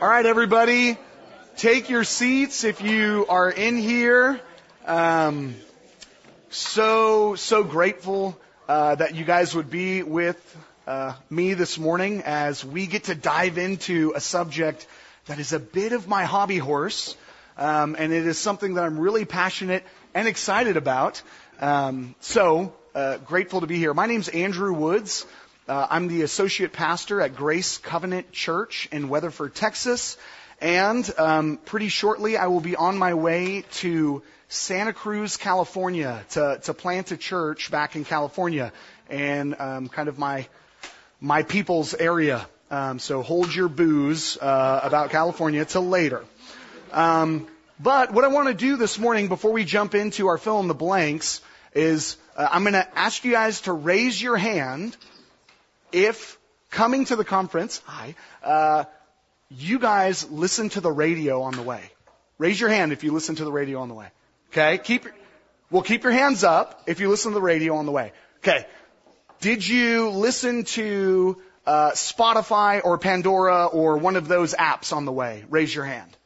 All right, everybody, take your seats if you are in here. Um, so so grateful uh, that you guys would be with uh, me this morning as we get to dive into a subject that is a bit of my hobby horse, um, and it is something that I'm really passionate and excited about. Um, so uh, grateful to be here. My name's Andrew Woods. Uh, I'm the associate pastor at Grace Covenant Church in Weatherford, Texas. And um, pretty shortly, I will be on my way to Santa Cruz, California, to, to plant a church back in California, and um, kind of my my people's area. Um, so hold your boos uh, about California till later. Um, but what I want to do this morning, before we jump into our fill in the blanks, is uh, I'm going to ask you guys to raise your hand if coming to the conference, hi, uh, you guys listen to the radio on the way. Raise your hand if you listen to the radio on the way. Okay? Keep, well, keep your hands up if you listen to the radio on the way. Okay. Did you listen to uh, Spotify or Pandora or one of those apps on the way? Raise your hand.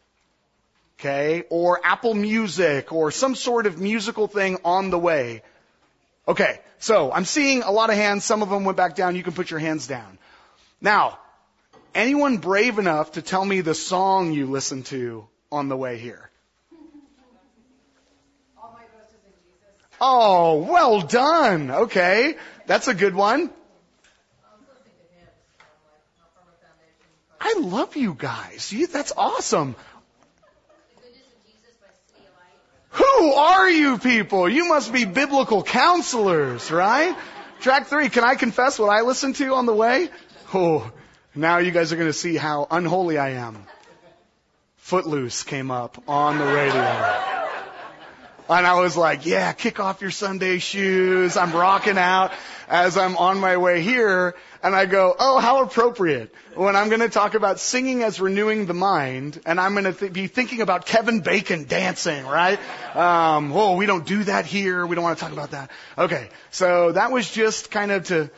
Okay? Or Apple Music or some sort of musical thing on the way. Okay, so I'm seeing a lot of hands. Some of them went back down. You can put your hands down. Now, anyone brave enough to tell me the song you listened to on the way here? Oh, well done. Okay, that's a good one. I love you guys. You, that's awesome. Who are you people? You must be biblical counselors, right? Track three, can I confess what I listened to on the way? Oh, now you guys are going to see how unholy I am. Footloose came up on the radio. And I was like, yeah, kick off your Sunday shoes. I'm rocking out as I'm on my way here. And I go, oh, how appropriate when I'm going to talk about singing as renewing the mind, and I'm going to th- be thinking about Kevin Bacon dancing, right? Um, oh, we don't do that here. We don't want to talk about that. Okay, so that was just kind of to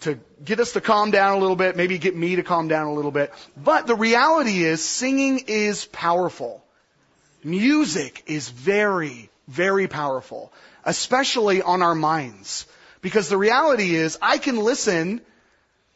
to get us to calm down a little bit, maybe get me to calm down a little bit. But the reality is, singing is powerful. Music is very, very powerful, especially on our minds. Because the reality is, I can listen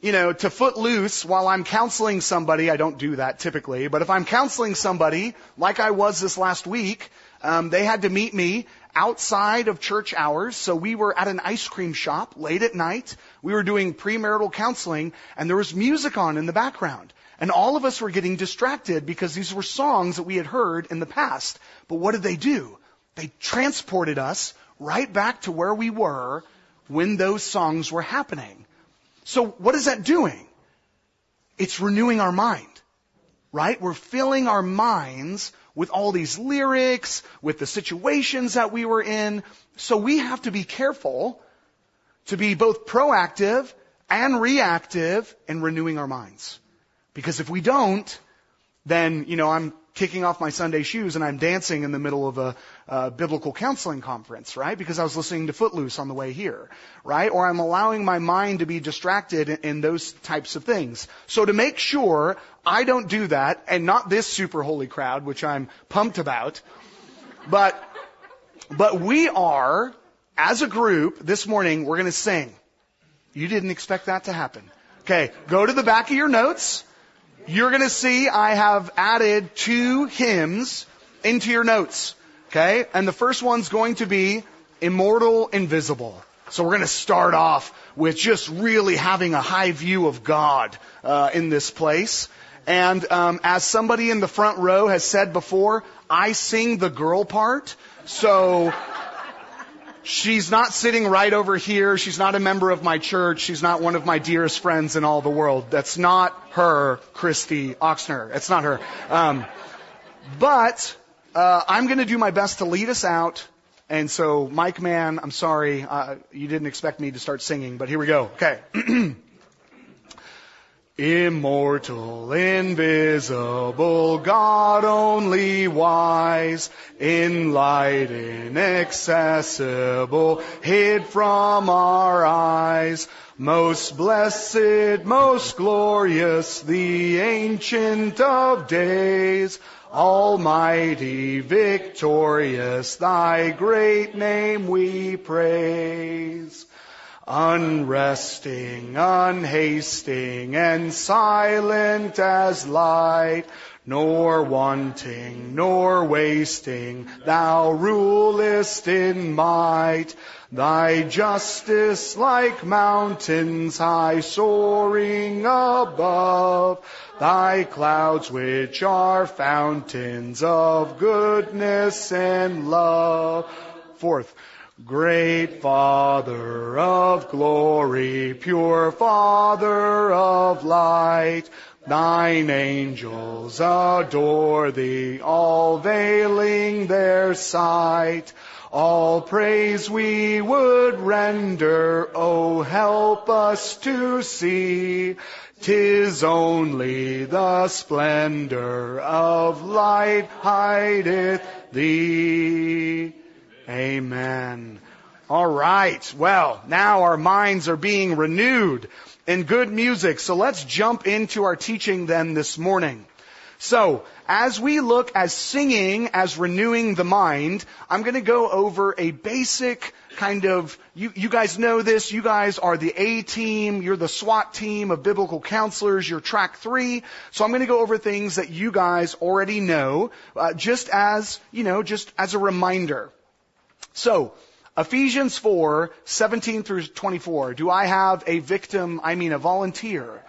you know, to Footloose while I'm counseling somebody. I don't do that typically, but if I'm counseling somebody, like I was this last week, um, they had to meet me outside of church hours. So we were at an ice cream shop late at night. We were doing premarital counseling, and there was music on in the background. And all of us were getting distracted because these were songs that we had heard in the past. But what did they do? They transported us right back to where we were when those songs were happening. So what is that doing? It's renewing our mind, right? We're filling our minds with all these lyrics, with the situations that we were in. So we have to be careful to be both proactive and reactive in renewing our minds. Because if we don't, then, you know, I'm kicking off my Sunday shoes and I'm dancing in the middle of a, a, biblical counseling conference, right? Because I was listening to Footloose on the way here, right? Or I'm allowing my mind to be distracted in, in those types of things. So to make sure I don't do that, and not this super holy crowd, which I'm pumped about, but, but we are, as a group, this morning, we're gonna sing. You didn't expect that to happen. Okay, go to the back of your notes you're going to see I have added two hymns into your notes. Okay? And the first one's going to be Immortal Invisible. So we're going to start off with just really having a high view of God uh, in this place. And um, as somebody in the front row has said before, I sing the girl part. So She's not sitting right over here. She's not a member of my church. She's not one of my dearest friends in all the world. That's not her, Christy Oxner. It's not her. Um, but uh, I'm going to do my best to lead us out. And so, Mike Man, I'm sorry, uh, you didn't expect me to start singing, but here we go. Okay. Immortal, invisible, God only wise, in light inaccessible, hid from our eyes, Most blessed, most glorious, the ancient of days, almighty, victorious, thy great name we praise. Unresting, unhasting, and silent as light, nor wanting, nor wasting, thou rulest in might. Thy justice like mountains high soaring above, thy clouds which are fountains of goodness and love. Fourth, Great Father of glory, pure Father of light, Thine angels adore thee, all veiling their sight. All praise we would render, oh help us to see. Tis only the splendor of light hideth thee. Amen. All right. Well, now our minds are being renewed in good music. So let's jump into our teaching then this morning. So, as we look as singing as renewing the mind, I'm going to go over a basic kind of, you, you guys know this, you guys are the A team, you're the SWAT team of biblical counselors, you're track three. So I'm going to go over things that you guys already know, uh, just as, you know, just as a reminder. So, Ephesians 4, 17 through 24. Do I have a victim, I mean a volunteer,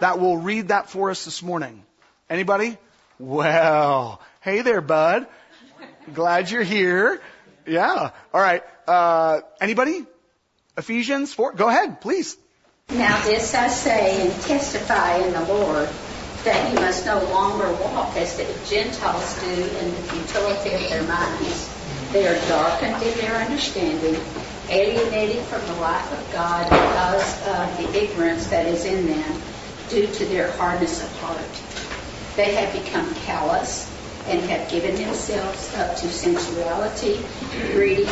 that will read that for us this morning? Anybody? Well, hey there, bud. Glad you're here. Yeah. All right. Uh, anybody? Ephesians 4. Go ahead, please. Now this I say and testify in the Lord that you must no longer walk as the Gentiles do in the futility of their minds they are darkened in their understanding, alienated from the life of God because of the ignorance that is in them due to their hardness of heart. They have become callous and have given themselves up to sensuality, greedy,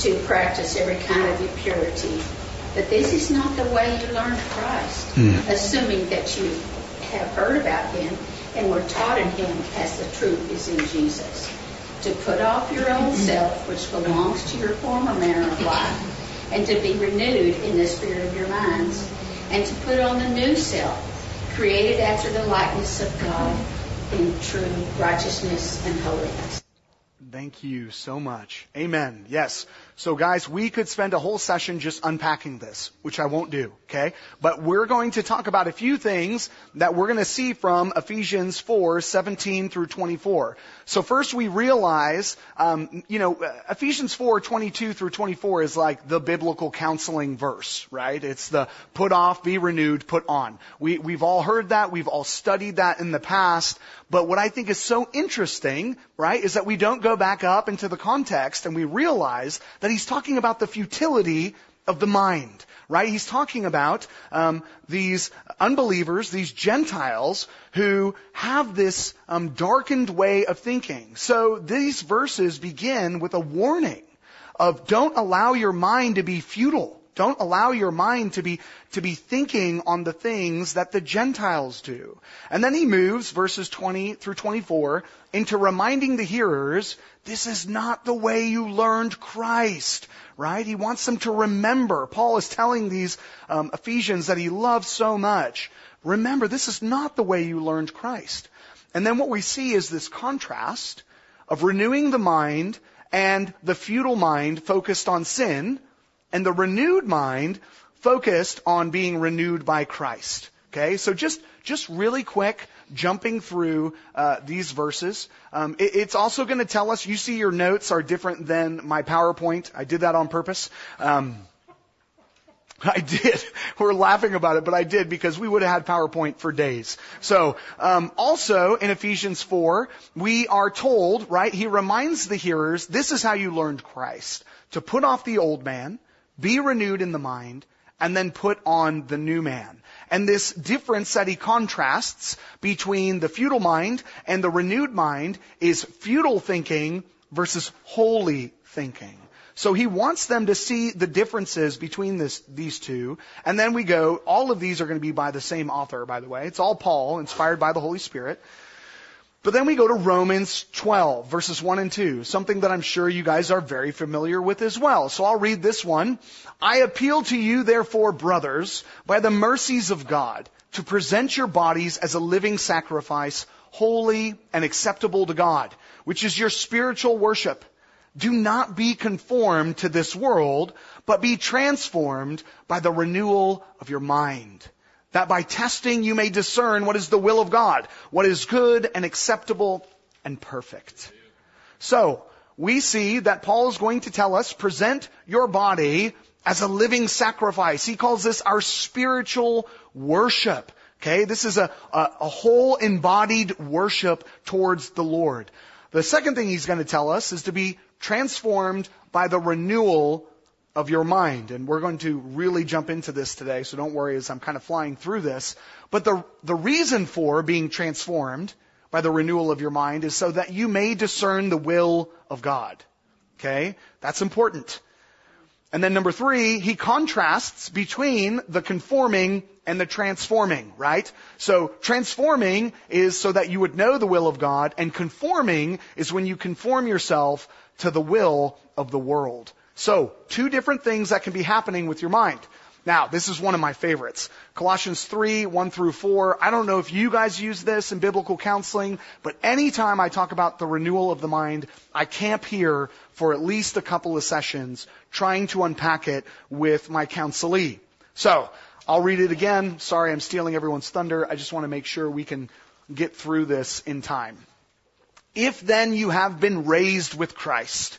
to practice every kind of impurity. But this is not the way you learned Christ, mm. assuming that you have heard about him and were taught in him as the truth is in Jesus to put off your old self, which belongs to your former manner of life, and to be renewed in the spirit of your minds, and to put on the new self, created after the likeness of God in true righteousness and holiness. Thank you so much. Amen. Yes. So guys, we could spend a whole session just unpacking this, which I won't do, okay? But we're going to talk about a few things that we're going to see from Ephesians 4, 17 through 24. So first we realize, um, you know, Ephesians 4, 22 through 24 is like the biblical counseling verse, right? It's the put off, be renewed, put on. We, we've all heard that, we've all studied that in the past, but what I think is so interesting, right, is that we don't go back up into the context and we realize that he's talking about the futility of the mind, right? He's talking about um, these unbelievers, these Gentiles who have this um, darkened way of thinking. So these verses begin with a warning of don't allow your mind to be futile. Don't allow your mind to be, to be thinking on the things that the Gentiles do. And then he moves, verses 20 through 24, into reminding the hearers, this is not the way you learned Christ, right? He wants them to remember. Paul is telling these um, Ephesians that he loves so much. Remember, this is not the way you learned Christ. And then what we see is this contrast of renewing the mind and the futile mind focused on sin, and the renewed mind focused on being renewed by Christ. Okay, so just just really quick, jumping through uh, these verses. Um, it, it's also going to tell us. You see, your notes are different than my PowerPoint. I did that on purpose. Um, I did. We're laughing about it, but I did because we would have had PowerPoint for days. So, um, also in Ephesians 4, we are told, right, he reminds the hearers, this is how you learned Christ. To put off the old man, be renewed in the mind, and then put on the new man. And this difference that he contrasts between the futile mind and the renewed mind is futile thinking versus holy thinking. So he wants them to see the differences between this, these two. And then we go, all of these are going to be by the same author, by the way. It's all Paul, inspired by the Holy Spirit. But then we go to Romans 12, verses 1 and 2, something that I'm sure you guys are very familiar with as well. So I'll read this one. I appeal to you, therefore, brothers, by the mercies of God, to present your bodies as a living sacrifice, holy and acceptable to God, which is your spiritual worship. Do not be conformed to this world, but be transformed by the renewal of your mind that by testing you may discern what is the will of God, what is good and acceptable and perfect. So, we see that Paul is going to tell us, present your body as a living sacrifice. He calls this our spiritual worship. Okay, this is a, a, a whole embodied worship towards the Lord. The second thing he's going to tell us is to be transformed by the renewal of your mind. And we're going to really jump into this today, so don't worry as I'm kind of flying through this. But the, the reason for being transformed by the renewal of your mind is so that you may discern the will of God. Okay? That's important. And then number three, he contrasts between the conforming and the transforming, right? So transforming is so that you would know the will of God, and conforming is when you conform yourself to the will of the world. So, two different things that can be happening with your mind. Now, this is one of my favorites. Colossians 3, 1 through 4. I don't know if you guys use this in biblical counseling, but anytime I talk about the renewal of the mind, I camp here for at least a couple of sessions trying to unpack it with my counselee. So, I'll read it again. Sorry, I'm stealing everyone's thunder. I just want to make sure we can get through this in time. If then you have been raised with Christ,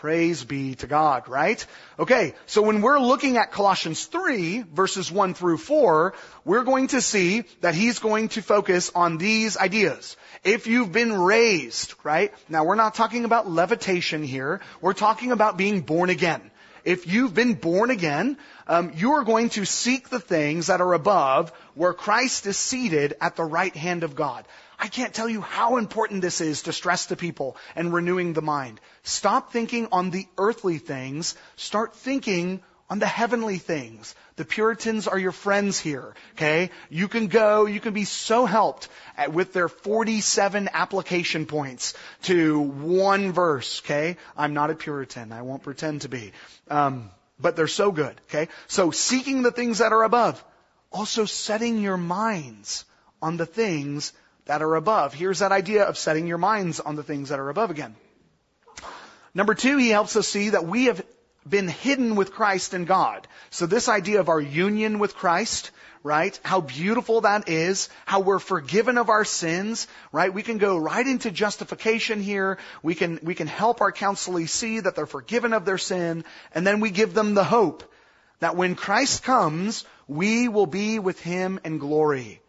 Praise be to God, right? Okay, so when we're looking at Colossians 3, verses 1 through 4, we're going to see that he's going to focus on these ideas. If you've been raised, right? Now we're not talking about levitation here. We're talking about being born again. If you've been born again, um, you are going to seek the things that are above where Christ is seated at the right hand of God. I can't tell you how important this is to stress to people and renewing the mind. Stop thinking on the earthly things. Start thinking on the heavenly things. The Puritans are your friends here, okay? You can go, you can be so helped at, with their 47 application points to one verse, okay? I'm not a Puritan. I won't pretend to be. Um, but they're so good, okay? So seeking the things that are above. Also setting your minds on the things that are above. Here's that idea of setting your minds on the things that are above again. Number two, he helps us see that we have been hidden with Christ in God. So this idea of our union with Christ, right? How beautiful that is, how we're forgiven of our sins, right? We can go right into justification here. We can, we can help our counselee see that they're forgiven of their sin, and then we give them the hope that when Christ comes, we will be with Him in glory.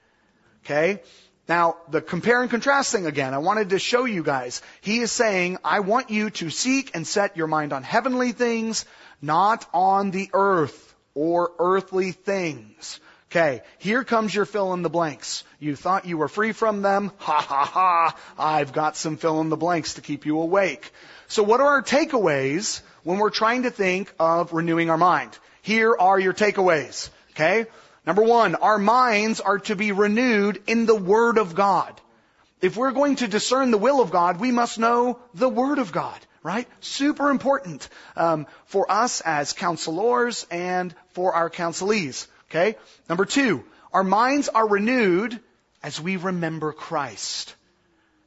Okay? Now, the compare and contrast thing again, I wanted to show you guys. He is saying, I want you to seek and set your mind on heavenly things, not on the earth or earthly things. Okay, here comes your fill in the blanks. You thought you were free from them. Ha ha ha. I've got some fill in the blanks to keep you awake. So what are our takeaways when we're trying to think of renewing our mind? Here are your takeaways. Okay? Number one, our minds are to be renewed in the Word of God. If we're going to discern the will of God, we must know the Word of God, right? Super important um, for us as counselors and for our counselees. Okay. Number two, our minds are renewed as we remember Christ.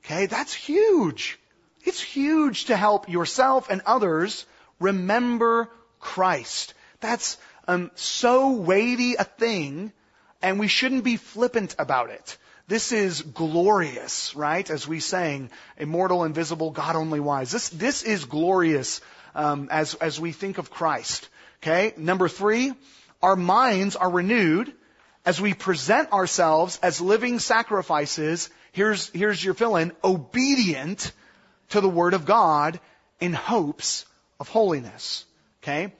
Okay, that's huge. It's huge to help yourself and others remember Christ. That's um, so weighty a thing, and we shouldn't be flippant about it. This is glorious, right? As we sang, immortal, invisible, God only wise. This this is glorious um, as as we think of Christ. Okay. Number three, our minds are renewed as we present ourselves as living sacrifices, here's, here's your fill in, obedient to the Word of God in hopes of holiness. Okay?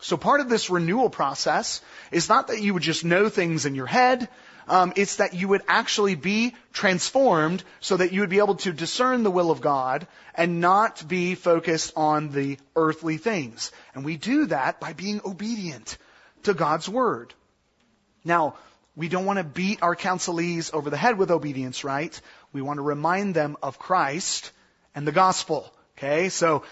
So part of this renewal process is not that you would just know things in your head, um, it's that you would actually be transformed so that you would be able to discern the will of God and not be focused on the earthly things. And we do that by being obedient to God's word. Now, we don't want to beat our counselees over the head with obedience, right? We want to remind them of Christ and the gospel. Okay, so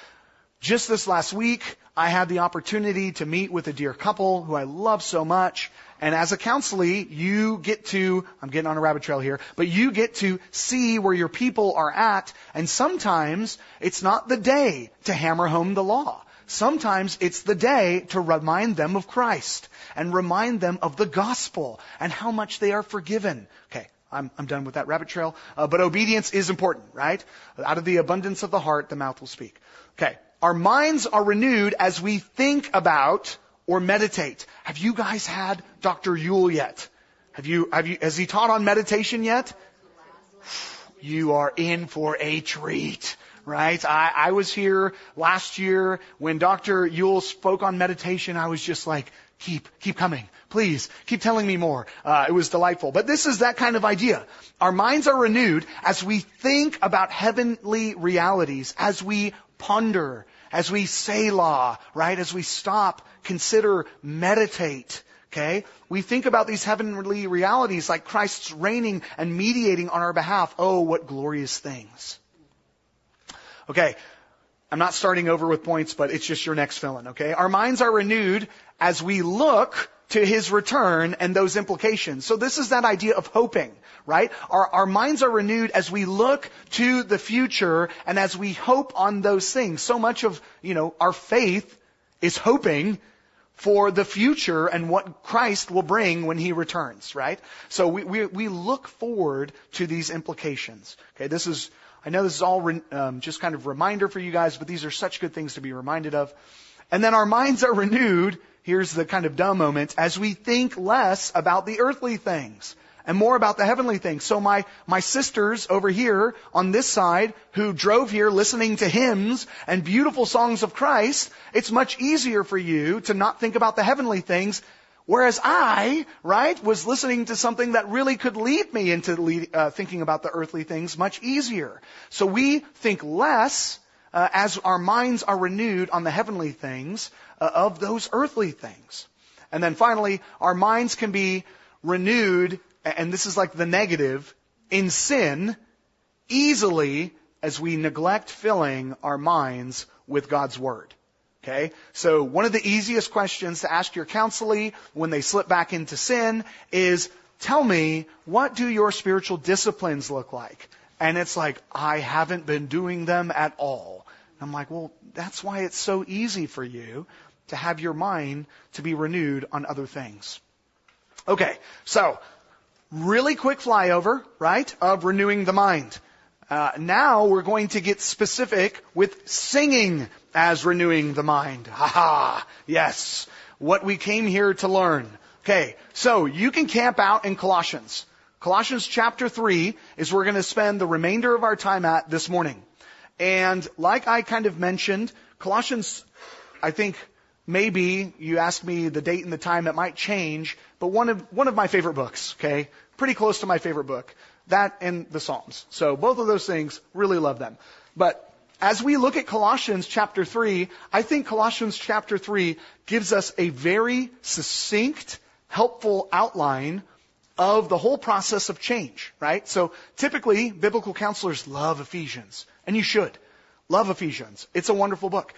just this last week, I had the opportunity to meet with a dear couple who I love so much. And as a counselee, you get to, I'm getting on a rabbit trail here, but you get to see where your people are at. And sometimes it's not the day to hammer home the law. Sometimes it's the day to remind them of Christ and remind them of the gospel and how much they are forgiven. Okay, I'm, I'm done with that rabbit trail. Uh, but obedience is important, right? Out of the abundance of the heart, the mouth will speak. Okay, our minds are renewed as we think about or meditate. Have you guys had Dr. Yule yet? Have you, have you, has he taught on meditation yet? You are in for a treat right? I, I was here last year when Dr. Yule spoke on meditation. I was just like, keep, keep coming. Please, keep telling me more. Uh, it was delightful. But this is that kind of idea. Our minds are renewed as we think about heavenly realities, as we ponder, as we Selah, right? As we stop, consider, meditate. Okay? We think about these heavenly realities like Christ's reigning and mediating on our behalf. Oh, what glorious things. Okay, I'm not starting over with points, but it's just your next fill-in, okay? Our minds are renewed as we look to his return and those implications. So this is that idea of hoping, right? Our, our minds are renewed as we look to the future and as we hope on those things. So much of, you know, our faith is hoping for the future and what Christ will bring when he returns, right? So we, we, we look forward to these implications. Okay, this is I know this is all re- um, just kind of reminder for you guys, but these are such good things to be reminded of. And then our minds are renewed. Here's the kind of dumb moment as we think less about the earthly things and more about the heavenly things. So my, my sisters over here on this side who drove here listening to hymns and beautiful songs of Christ, it's much easier for you to not think about the heavenly things Whereas I, right, was listening to something that really could lead me into lead, uh, thinking about the earthly things much easier. So we think less uh, as our minds are renewed on the heavenly things uh, of those earthly things. And then finally, our minds can be renewed, and this is like the negative, in sin easily as we neglect filling our minds with God's Word. Okay? So one of the easiest questions to ask your counselee when they slip back into sin is, tell me, what do your spiritual disciplines look like? And it's like, I haven't been doing them at all. I'm like, well, that's why it's so easy for you to have your mind to be renewed on other things. Okay, so really quick flyover, right, of renewing the mind. Uh, now we're going to get specific with singing as renewing the mind. Ha ha! Yes, what we came here to learn. Okay, so you can camp out in Colossians. Colossians chapter 3 is where we're going to spend the remainder of our time at this morning. And like I kind of mentioned, Colossians, I think maybe you asked me the date and the time, it might change, but one of, one of my favorite books, okay? Pretty close to my favorite book. That and the Psalms. So both of those things, really love them. But as we look at Colossians chapter 3, I think Colossians chapter 3 gives us a very succinct, helpful outline of the whole process of change, right? So typically, biblical counselors love Ephesians, and you should. Love Ephesians. It's a wonderful book.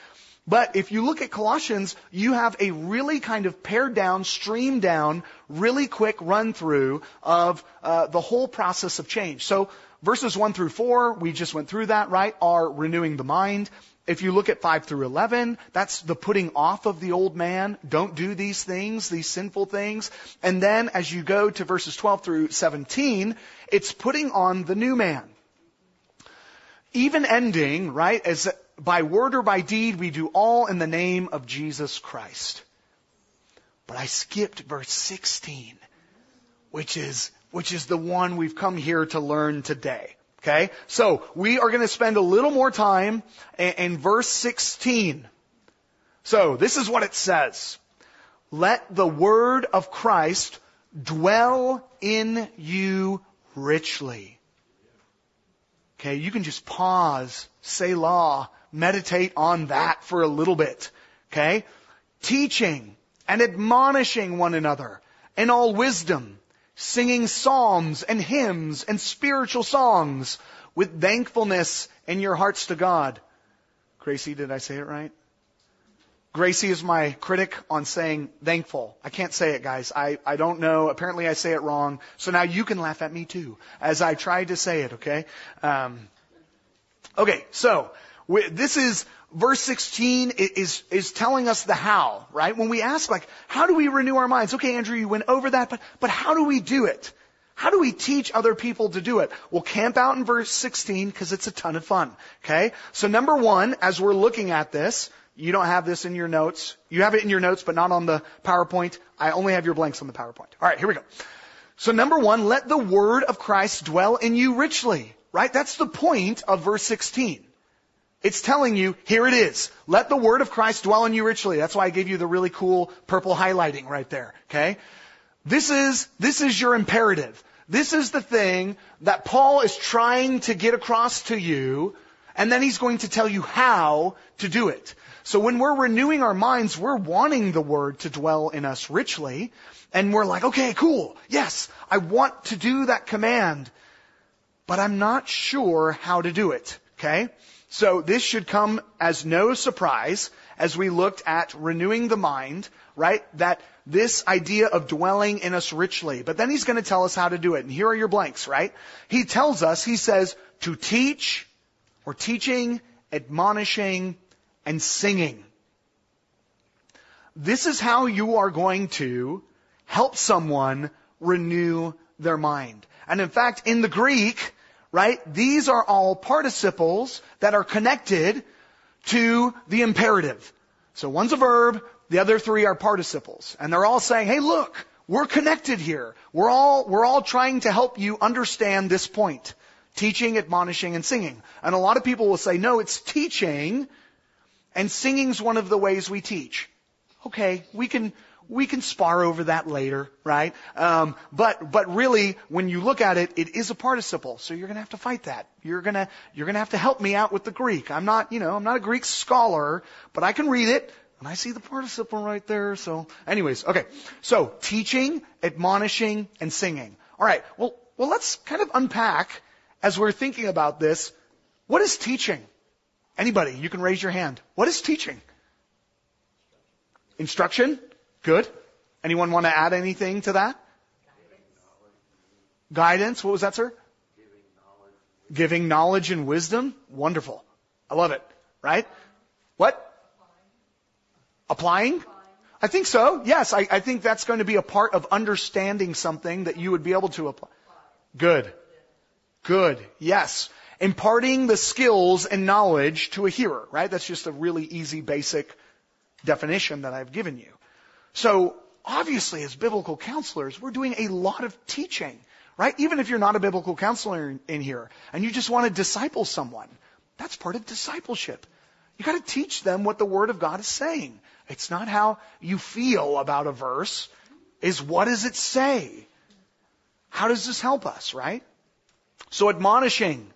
But if you look at Colossians, you have a really kind of pared down, streamed down, really quick run through of uh, the whole process of change. So verses 1 through 4, we just went through that, right, are renewing the mind. If you look at 5 through 11, that's the putting off of the old man. Don't do these things, these sinful things. And then as you go to verses 12 through 17, it's putting on the new man. Even ending, right, as by word or by deed, we do all in the name of Jesus Christ. But I skipped verse 16. which is, which is the one we've come here to learn today. Okay? So, we are going to spend a little more time in, in verse 16. So, this is what it says. Let the word of Christ dwell in you richly. Okay, you can just pause, Selah, meditate on that for a little bit. Okay? Teaching and admonishing one another in all wisdom, singing psalms and hymns and spiritual songs with thankfulness in your hearts to God. Gracie, did I say it right? Gracie is my critic on saying thankful. I can't say it, guys. I, I don't know. Apparently I say it wrong. So now you can laugh at me too as I tried to say it, okay? Um, okay, so we, this is verse 16 is, is telling us the how, right? When we ask like, how do we renew our minds? Okay, Andrew, you went over that, but, but how do we do it? How do we teach other people to do it? We'll camp out in verse 16 because it's a ton of fun. Okay? So number one, as we're looking at this, you don't have this in your notes. You have it in your notes, but not on the PowerPoint. I only have your blanks on the PowerPoint. Alright, here we go. So number one, let the word of Christ dwell in you richly. Right? That's the point of verse 16. It's telling you, here it is. Let the word of Christ dwell in you richly. That's why I gave you the really cool purple highlighting right there. Okay? This is, this is your imperative. This is the thing that Paul is trying to get across to you, and then he's going to tell you how to do it. So when we're renewing our minds, we're wanting the word to dwell in us richly. And we're like, okay, cool. Yes, I want to do that command. But I'm not sure how to do it. Okay? So this should come as no surprise as we looked at renewing the mind, right? That this idea of dwelling in us richly. But then he's going to tell us how to do it. And here are your blanks, right? He tells us, he says, to teach or teaching, admonishing, and singing. This is how you are going to help someone renew their mind. And in fact, in the Greek, right, these are all participles that are connected to the imperative. So one's a verb, the other three are participles. And they're all saying, hey look, we're connected here. We're all, we're all trying to help you understand this point. Teaching, admonishing, and singing. And a lot of people will say, no, it's teaching, and singing's one of the ways we teach. Okay, we can we can spar over that later, right? Um, but but really, when you look at it, it is a participle. So you're going to have to fight that. You're gonna you're gonna have to help me out with the Greek. I'm not you know I'm not a Greek scholar, but I can read it. And I see the participle right there. So, anyways, okay. So, teaching, admonishing, and singing. All right. Well, well, let's kind of unpack as we're thinking about this. What is teaching? Anybody, you can raise your hand. What is teaching? Instruction? Good. Anyone want to add anything to that? Guidance. What was that, sir? Giving knowledge. Giving knowledge and wisdom. Wonderful. I love it. Right? What? Applying? I think so. Yes, I, I, think that's going to be a part of understanding something that you would be able to apply. Good. Good. Yes imparting the skills and knowledge to a hearer, right? That's just a really easy, basic definition that I've given you. So, obviously, as biblical counselors, we're doing a lot of teaching, right? Even if you're not a biblical counselor in here and you just want to disciple someone, that's part of discipleship. You gotta teach them what the Word of God is saying. It's not how you feel about a verse, is what does it say? How does this help us, right? So admonishing,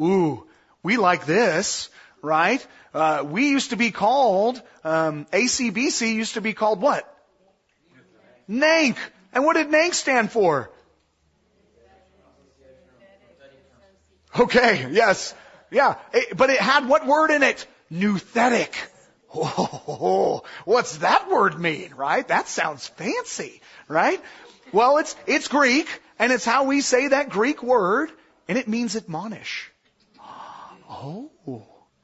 Ooh, we like this, right? Uh, we used to be called, um, ACBC used to be called what? NANC. And what did NANC stand for? Okay, yes. Yeah. It, but it had what word in it? Nouthetic. Oh, what's that word mean, right? That sounds fancy, right? Well, it's, it's Greek, and it's how we say that Greek word, and it means admonish. Oh,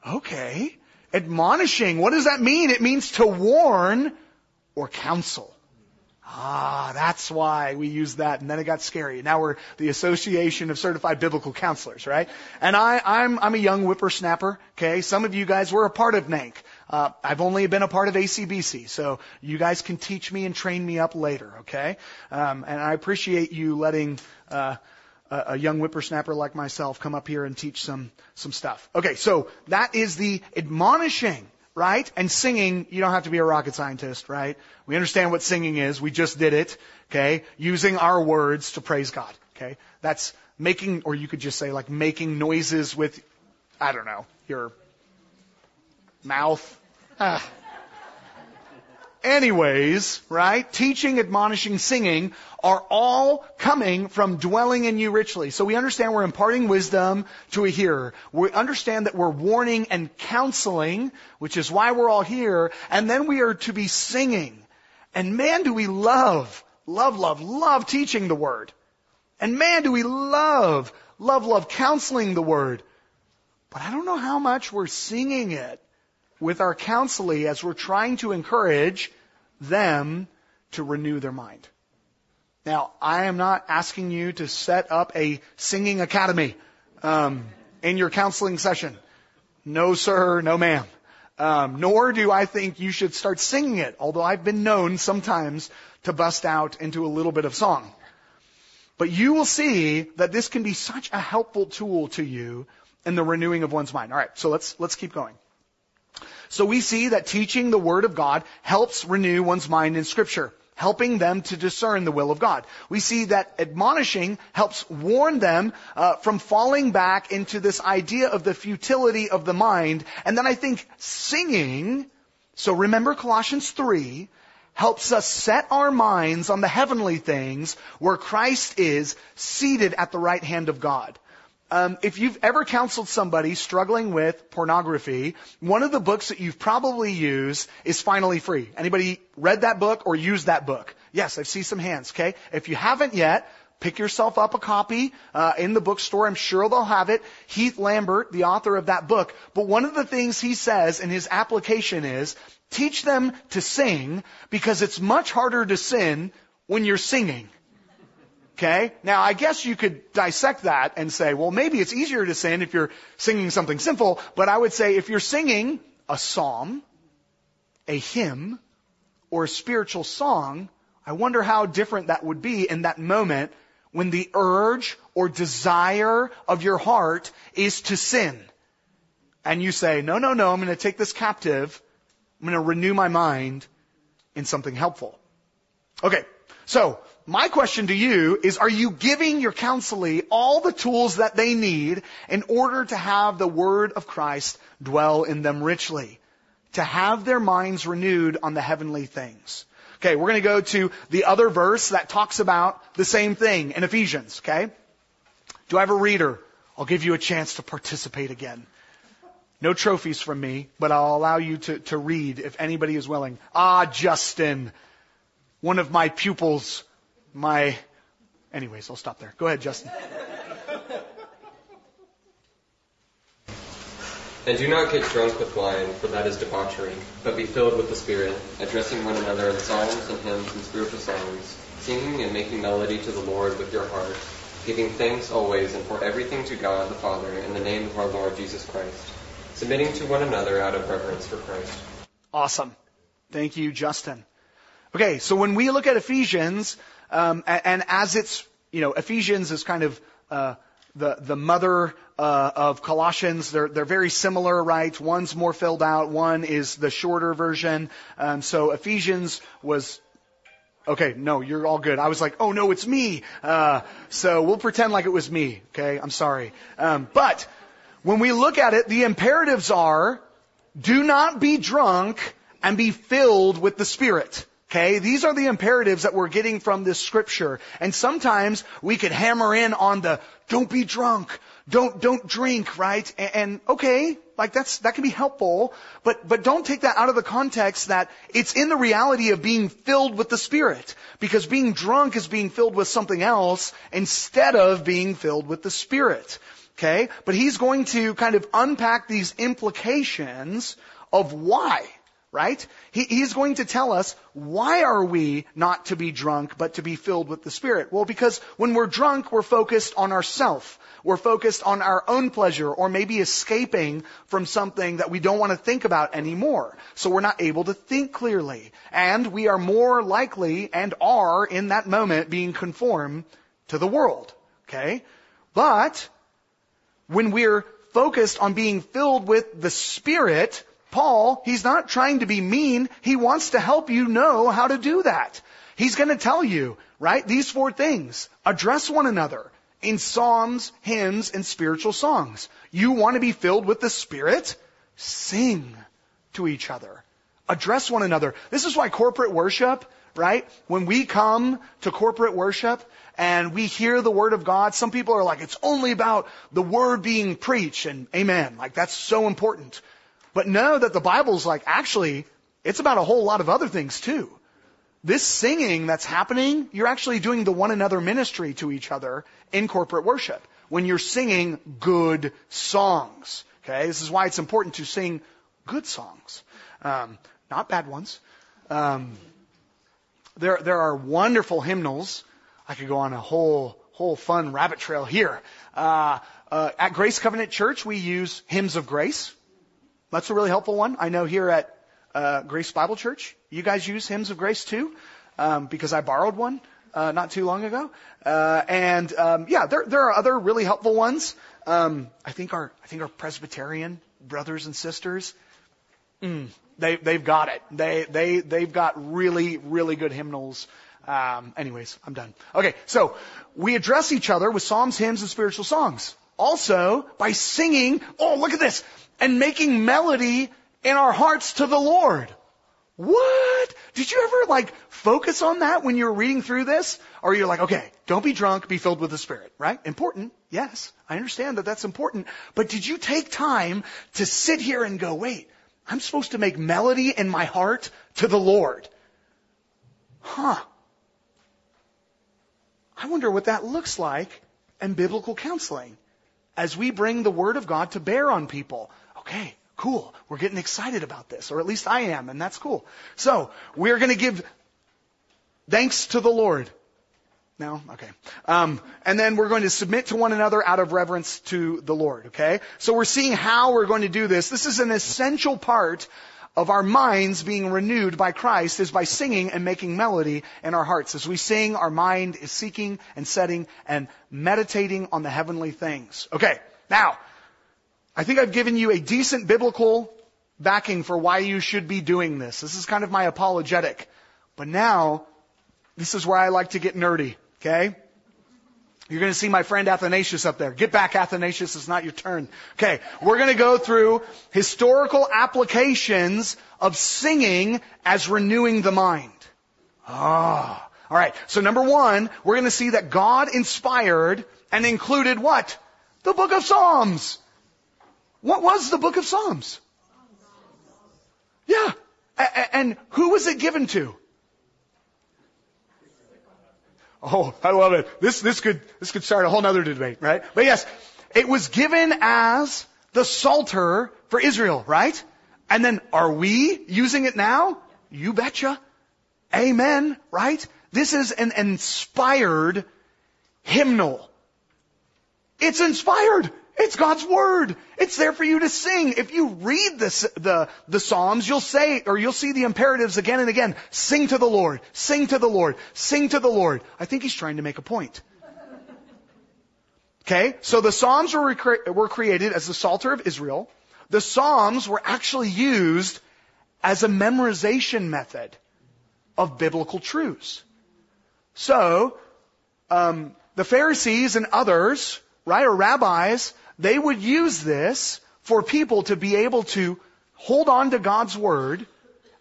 okay. Admonishing, what does that mean? It means to warn or counsel. Ah, that's why we use that, and then it got scary. Now we're the Association of Certified Biblical Counselors, right? And I, I'm, I'm a young whippersnapper, okay? Some of you guys were a part of NANC. Uh, I've only been a part of ACBC, so you guys can teach me and train me up later, okay? Um, and I appreciate you letting uh, a, a young whippersnapper like myself come up here and teach some some stuff. Okay, so that is the admonishing right? And singing, you don't have to be a rocket scientist, right? We understand what singing is. We just did it, okay? Using our words to praise God, okay? That's making, or you could just say like making noises with, I don't know, your mouth. Ah. Anyways, right? Teaching, admonishing, singing are all coming from dwelling in you richly. So we understand we're imparting wisdom to a hearer. We understand that we're warning and counseling, which is why we're all here. And then we are to be singing. And man, do we love, love, love, love teaching the word. And man, do we love, love, love counseling the word. But I don't know how much we're singing it with our counselee as we're trying to encourage them to renew their mind. Now, I am not asking you to set up a singing academy um, in your counseling session. No, sir, no, ma'am. Um, nor do I think you should start singing it, although I've been known sometimes to bust out into a little bit of song. But you will see that this can be such a helpful tool to you in the renewing of one's mind. All right, so let's let's keep going. So we see that teaching the Word of God helps renew one's mind in Scripture, helping them to discern the will of God. We see that admonishing helps warn them uh, from falling back into this idea of the futility of the mind. And then I think singing, so remember Colossians 3, helps us set our minds on the heavenly things where Christ is seated at the right hand of God. Um, if you've ever counseled somebody struggling with pornography, one of the books that you've probably used is Finally Free. Anybody read that book or used that book? Yes, I see some hands. Okay, if you haven't yet, pick yourself up a copy uh, in the bookstore. I'm sure they'll have it. Heath Lambert, the author of that book. But one of the things he says in his application is teach them to sing because it's much harder to sin when you're singing. Okay? Now, I guess you could dissect that and say, well, maybe it's easier to sin if you're singing something simple, but I would say if you're singing a psalm, a hymn, or a spiritual song, I wonder how different that would be in that moment when the urge or desire of your heart is to sin. And you say, no, no, no, I'm going to take this captive. I'm going to renew my mind in something helpful. Okay. So, my question to you is, are you giving your counselee all the tools that they need in order to have the Word of Christ dwell in them richly? To have their minds renewed on the heavenly things. Okay, we're going to go to the other verse that talks about the same thing in Ephesians, okay? Do I have a reader? I'll give you a chance to participate again. No trophies from me, but I'll allow you to, to read if anybody is willing. Ah, Justin, one of my pupils my. Anyways, I'll stop there. Go ahead, Justin. And do not get drunk with wine, for that is debauchery, but be filled with the Spirit, addressing one another in psalms and hymns and spiritual songs, singing and making melody to the Lord with your heart, giving thanks always and for everything to God the Father in the name of our Lord Jesus Christ, submitting to one another out of reverence for Christ. Awesome. Thank you, Justin. Okay, so when we look at Ephesians, um, and, and, as it's, you know, Ephesians is kind of uh, the the mother uh, of Colossians. They're they're very similar, right? One's more filled out. One is the shorter version. Um, so Ephesians was. Okay, no, you're all good. I was like, oh no, it's me. Uh, so we'll pretend like it was me. Okay, I'm sorry. Um, but when we look at it, the imperatives are: do not be drunk and be filled with the Spirit. Okay, these are the imperatives that we're getting from this scripture. And sometimes we could hammer in on the don't be drunk, don't don't drink, right? And, and, okay, like that's that can be helpful, but but don't take that out of the context that it's in the reality of being filled with the Spirit. Because being drunk is being filled with something else instead of being filled with the Spirit. Okay? But he's going to kind of unpack these implications of why right? He, he's going to tell us why are we not to be drunk, but to be filled with the Spirit? Well, because when we're drunk, we're focused on ourself. We're focused on our own pleasure or maybe escaping from something that we don't want to think about anymore. So we're not able to think clearly. And we are more likely and are in that moment being conformed to the world. Okay? But when we're focused on being filled with the Spirit, Paul, he's not trying to be mean. He wants to help you know how to do that. He's going to tell you, right? These four things. Address one another in psalms, hymns, and spiritual songs. You want to be filled with the Spirit? Sing to each other. Address one another. This is why corporate worship, right? When we come to corporate worship and we hear the Word of God, some people are like, it's only about the Word being preached and amen. Like that's so important. But know that the Bible's like, actually, it's about a whole lot of other things too. This singing that's happening, you're actually doing the one another ministry to each other in corporate worship. When you're singing good songs. Okay? This is why it's important to sing good songs. Um, not bad ones. Um, there, there are wonderful hymnals. I could go on a whole, whole fun rabbit trail here. Uh, uh, at Grace Covenant Church, we use hymns of grace. That's a really helpful one. I know here at uh, Grace Bible Church, you guys use hymns of grace too, um, because I borrowed one uh, not too long ago. Uh, and um, yeah, there there are other really helpful ones. Um, I think our I think our Presbyterian brothers and sisters, mm, they they've got it. They they they've got really really good hymnals. Um, anyways, I'm done. Okay, so we address each other with psalms, hymns, and spiritual songs. Also, by singing, oh, look at this, and making melody in our hearts to the Lord. What? Did you ever like focus on that when you're reading through this? Or you're like, okay, don't be drunk, be filled with the Spirit, right? Important. Yes. I understand that that's important. But did you take time to sit here and go, wait, I'm supposed to make melody in my heart to the Lord? Huh. I wonder what that looks like in biblical counseling as we bring the Word of God to bear on people. Okay, cool. We're getting excited about this, or at least I am, and that's cool. So, we're going to give thanks to the Lord. No? Okay. Um, and then we're going to submit to one another out of reverence to the Lord, okay? So we're seeing how we're going to do this. This is an essential part of our minds being renewed by Christ is by singing and making melody in our hearts. As we sing, our mind is seeking and setting and meditating on the heavenly things. Okay. Now, I think I've given you a decent biblical backing for why you should be doing this. This is kind of my apologetic. But now, this is where I like to get nerdy, okay? You're going to see my friend Athanasius up there. Get back, Athanasius. It's not your turn. Okay. We're going to go through historical applications of singing as renewing the mind. Ah. All right. So number one, we're going to see that God inspired and included what? The book of Psalms. What was the book of Psalms? Yeah. And who was it given to? Oh, I love it. This, this could, this could start a whole nother debate, right? But yes, it was given as the Psalter for Israel, right? And then are we using it now? You betcha. Amen, right? This is an inspired hymnal. It's inspired. It's God's Word. It's there for you to sing. If you read the, the Psalms, you'll say, or you'll see the imperatives again and again. Sing to the Lord. Sing to the Lord. Sing to the Lord. I think he's trying to make a point. Okay? So the Psalms were, recre- were created as the Psalter of Israel. The Psalms were actually used as a memorization method of biblical truths. So, um, the Pharisees and others, right, or rabbis, they would use this for people to be able to hold on to God's Word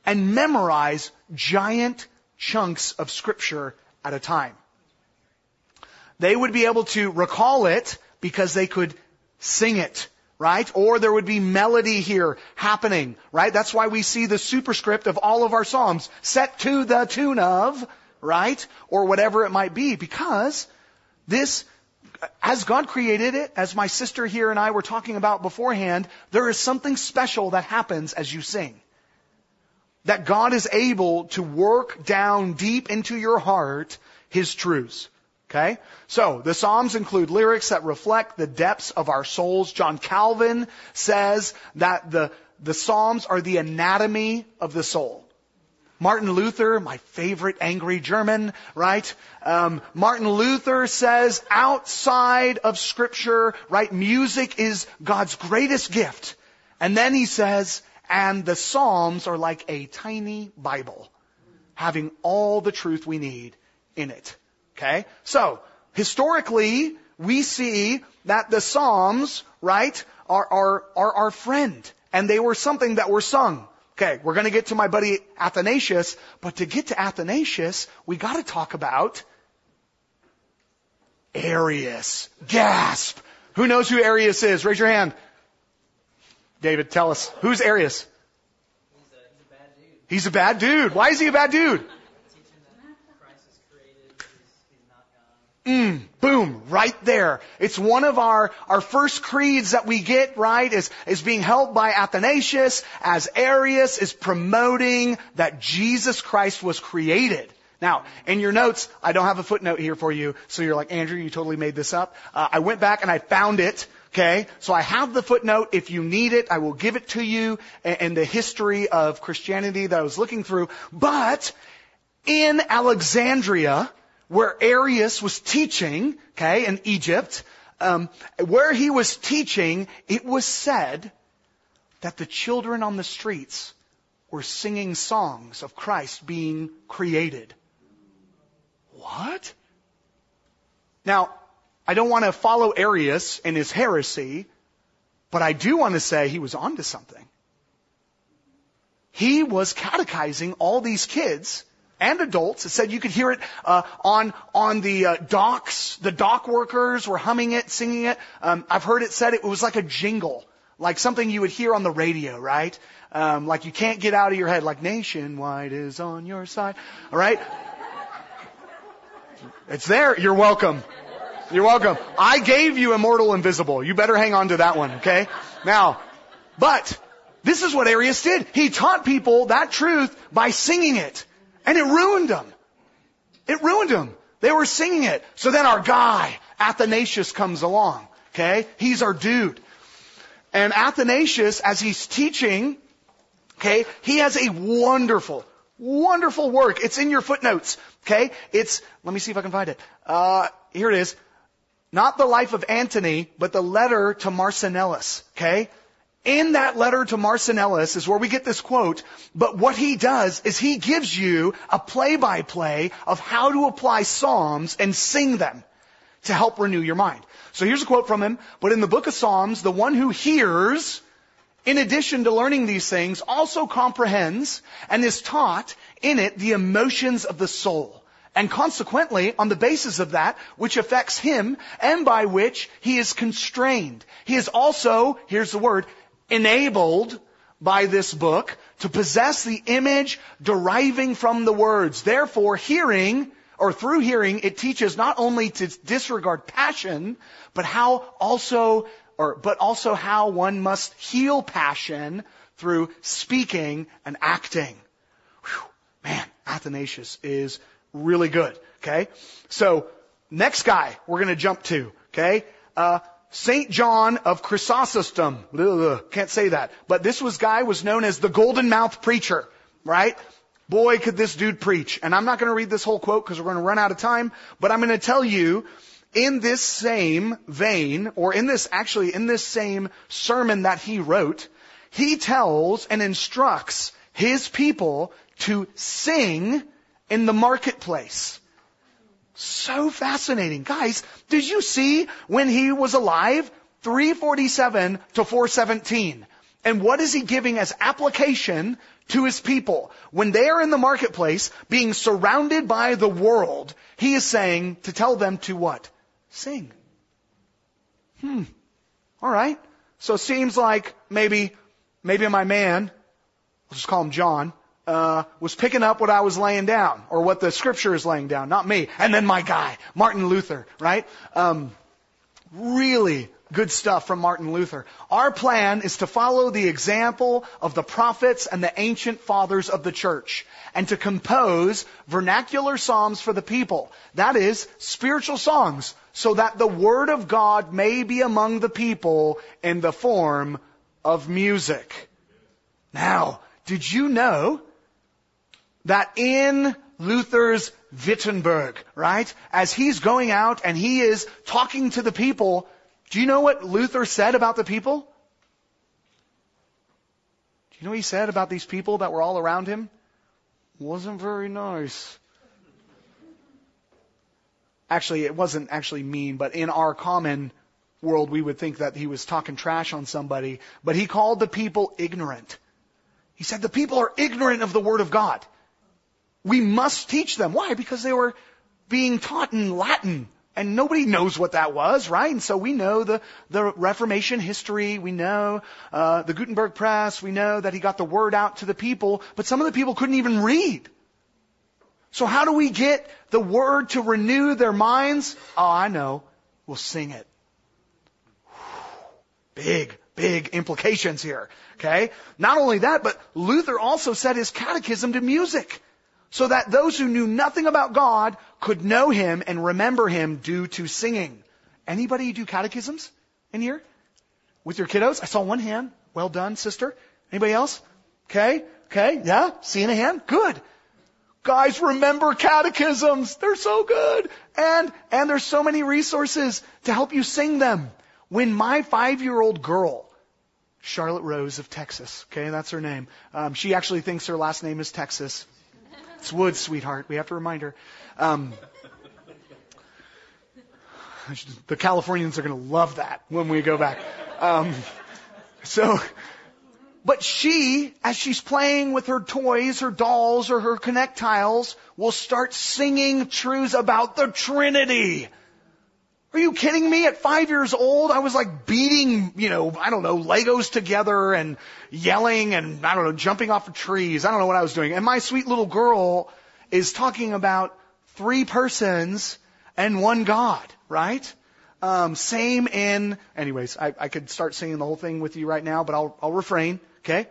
and memorize giant chunks of Scripture at a time. They would be able to recall it because they could sing it, right? Or there would be melody here happening, right? That's why we see the superscript of all of our Psalms set to the tune of, right? Or whatever it might be because this as God created it, as my sister here and I were talking about beforehand, there is something special that happens as you sing. that God is able to work down deep into your heart His truths. Okay? So, the Psalms include lyrics that reflect the depths of our souls. John Calvin says that the, the Psalms are the anatomy of the soul. Martin Luther, my favorite angry German, right? Um, Martin Luther says outside of Scripture, right, music is God's greatest gift. And then he says, and the Psalms are like a tiny Bible, having all the truth we need in it. Okay? So, historically, we see that the Psalms, right, are, are, are our friend. And they were something that were sung. Okay, we're gonna get to my buddy Athanasius, but to get to Athanasius, we gotta talk about Arius. Gasp! Who knows who Arius is? Raise your hand. David, tell us. Who's Arius? He's a, he's a bad dude. He's a bad dude. Why is he a bad dude? Teaching that Christ is created, he's, he's not God. Mm, boom, right there. It's one of our, our first creeds that we get, right, is, is being held by Athanasius as Arius is promoting that Jesus Christ was created. Now, in your notes, I don't have a footnote here for you, so you're like, Andrew, you totally made this up. Uh, I went back and I found it, okay? So I have the footnote. If you need it, I will give it to you and the history of Christianity that I was looking through. But, in Alexandria, where Arius was teaching, okay, in Egypt, um, where he was teaching, it was said that the children on the streets were singing songs of Christ being created. What? Now, I don't want to follow Arius and his heresy, but I do want to say he was onto something. He was catechizing all these kids and adults. It said you could hear it uh, on on the uh, docks. The dock workers were humming it, singing it. Um, I've heard it said it was like a jingle, like something you would hear on the radio, right? Um, like you can't get out of your head, like Nationwide is on your side. All right, it's there. You're welcome. You're welcome. I gave you Immortal Invisible. You better hang on to that one, okay? Now, but this is what Arius did. He taught people that truth by singing it. And it ruined them. It ruined them. They were singing it. So then our guy, Athanasius, comes along. Okay? He's our dude. And Athanasius, as he's teaching, okay, he has a wonderful, wonderful work. It's in your footnotes. Okay? It's, let me see if I can find it. Uh, here it is. Not the life of Antony, but the letter to Marcellinus. Okay? In that letter to Marcellinus is where we get this quote, but what he does is he gives you a play-by-play of how to apply Psalms and sing them to help renew your mind. So here's a quote from him, but in the book of Psalms, the one who hears, in addition to learning these things, also comprehends and is taught in it the emotions of the soul. And consequently, on the basis of that, which affects him and by which he is constrained. He is also, here's the word, enabled by this book to possess the image deriving from the words. Therefore, hearing, or through hearing, it teaches not only to disregard passion, but how also, or, but also how one must heal passion through speaking and acting. Whew, man, Athanasius is really good. Okay? So, next guy we're gonna jump to, okay? Uh, Saint John of Chrysostom. Ugh, can't say that. But this was guy was known as the golden mouth preacher, right? Boy, could this dude preach. And I'm not going to read this whole quote because we're going to run out of time, but I'm going to tell you in this same vein, or in this, actually in this same sermon that he wrote, he tells and instructs his people to sing in the marketplace. So fascinating. Guys, did you see when he was alive? 347 to 417. And what is he giving as application to his people? When they are in the marketplace, being surrounded by the world, he is saying to tell them to what? Sing. Hmm. Alright. So it seems like maybe, maybe my man, let's just call him John, uh, was picking up what I was laying down, or what the scripture is laying down, not me. And then my guy, Martin Luther, right? Um, Really good stuff from Martin Luther. Our plan is to follow the example of the prophets and the ancient fathers of the church and to compose vernacular psalms for the people. That is, spiritual songs, so that the word of God may be among the people in the form of music. Now, did you know that in Luther's Wittenberg, right? As he's going out and he is talking to the people, do you know what Luther said about the people? Do you know what he said about these people that were all around him? Wasn't very nice. Actually, it wasn't actually mean, but in our common world, we would think that he was talking trash on somebody. But he called the people ignorant. He said the people are ignorant of the Word of God. We must teach them. Why? Because they were being taught in Latin. And nobody knows what that was, right? And so we know the, the Reformation history. We know uh, the Gutenberg Press. We know that he got the word out to the people. But some of the people couldn't even read. So how do we get the word to renew their minds? Oh, I know. We'll sing it. Big, big implications here. Okay? Not only that, but Luther also set his catechism to music so that those who knew nothing about God could know him and remember him due to singing. Anybody do catechisms in here? With your kiddos? I saw one hand. Well done, sister. Anybody else? Okay. Okay. Yeah. Seeing a hand. Good. Guys, remember catechisms. They're so good. And, and there's so many resources to help you sing them. When my five-year-old girl, Charlotte Rose of Texas, okay, that's her name. Um, she actually thinks her last name is Texas. It's wood, sweetheart. We have to remind her. Um, the Californians are going to love that when we go back. Um, so, but she, as she's playing with her toys, her dolls, or her Connect tiles, will start singing truths about the Trinity. Are you kidding me? At five years old, I was like beating, you know, I don't know, Legos together and yelling and, I don't know, jumping off of trees. I don't know what I was doing. And my sweet little girl is talking about three persons and one God, right? Um, same in, anyways, I, I could start singing the whole thing with you right now, but I'll, I'll refrain, okay?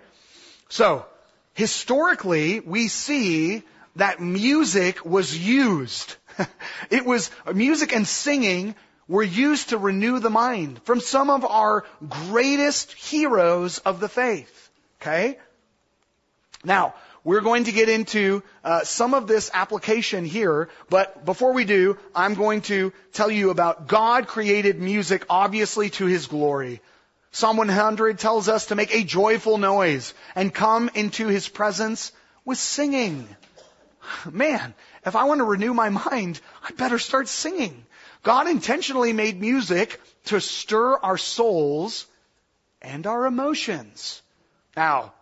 So, historically, we see that music was used. it was, music and singing were used to renew the mind from some of our greatest heroes of the faith. Okay? Now, we're going to get into uh, some of this application here, but before we do, I'm going to tell you about God created music obviously to His glory. Psalm 100 tells us to make a joyful noise and come into His presence with singing. Man, if I want to renew my mind, I better start singing. God intentionally made music to stir our souls and our emotions. Now,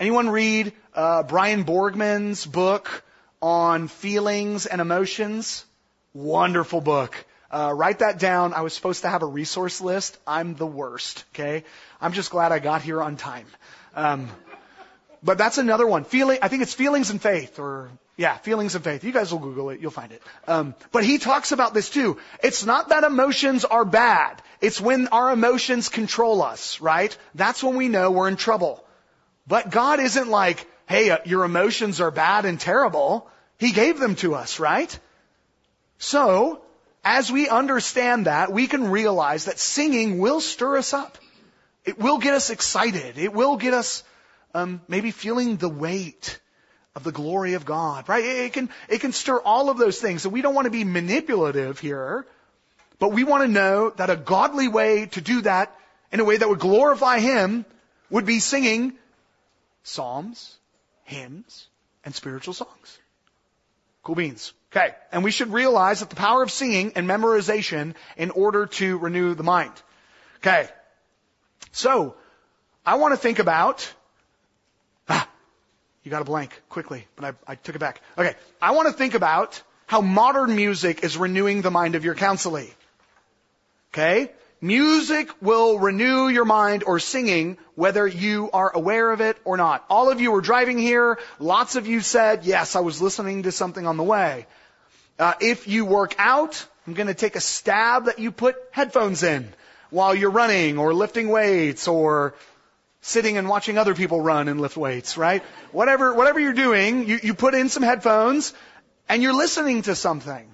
anyone read uh, Brian Borgman's book on feelings and emotions? Wonderful book. Uh, write that down. I was supposed to have a resource list. I'm the worst. Okay, I'm just glad I got here on time. Um, but that's another one. Feeling. I think it's feelings and faith, or yeah, feelings of faith. You guys will Google it. You'll find it. Um, but he talks about this too. It's not that emotions are bad. It's when our emotions control us, right? That's when we know we're in trouble. But God isn't like, hey, uh, your emotions are bad and terrible. He gave them to us, right? So, as we understand that, we can realize that singing will stir us up. It will get us excited. It will get us um, maybe feeling the weight of the glory of God, right? It can, it can stir all of those things. So we don't want to be manipulative here, but we want to know that a godly way to do that in a way that would glorify Him would be singing psalms, hymns, and spiritual songs. Cool beans. Okay. And we should realize that the power of singing and memorization in order to renew the mind. Okay. So, I want to think about you got a blank quickly, but I, I took it back. Okay. I want to think about how modern music is renewing the mind of your counselee. Okay? Music will renew your mind or singing whether you are aware of it or not. All of you were driving here. Lots of you said, yes, I was listening to something on the way. Uh, if you work out, I'm going to take a stab that you put headphones in while you're running or lifting weights or sitting and watching other people run and lift weights, right? Whatever, whatever you're doing, you, you put in some headphones and you're listening to something.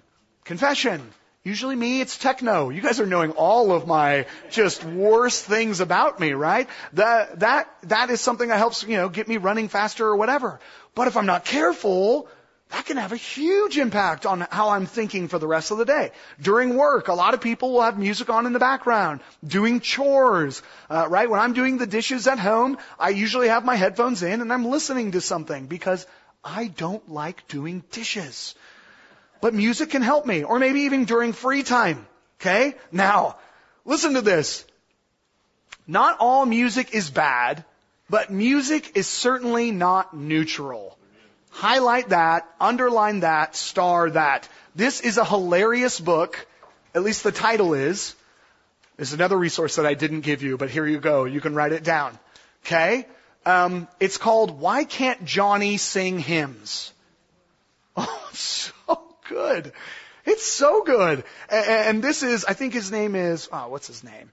Confession. Usually me, it's techno. You guys are knowing all of my just worst things about me, right? That, that, that is something that helps, you know, get me running faster or whatever. But if I'm not careful, that can have a huge impact on how I'm thinking for the rest of the day. During work, a lot of people will have music on in the background, doing chores, uh, right? When I'm doing the dishes at home, I usually have my headphones in and I'm listening to something because I don't like doing dishes. But music can help me, or maybe even during free time. Okay? Now, listen to this. Not all music is bad, but music is certainly not neutral. Highlight that, underline that, star that. This is a hilarious book. At least the title is. There's another resource that I didn't give you, but here you go. You can write it down. Okay? Um, it's called Why Can't Johnny Sing Hymns? Oh, so good. It's so good. And, this is, I think his name is, oh, what's his name?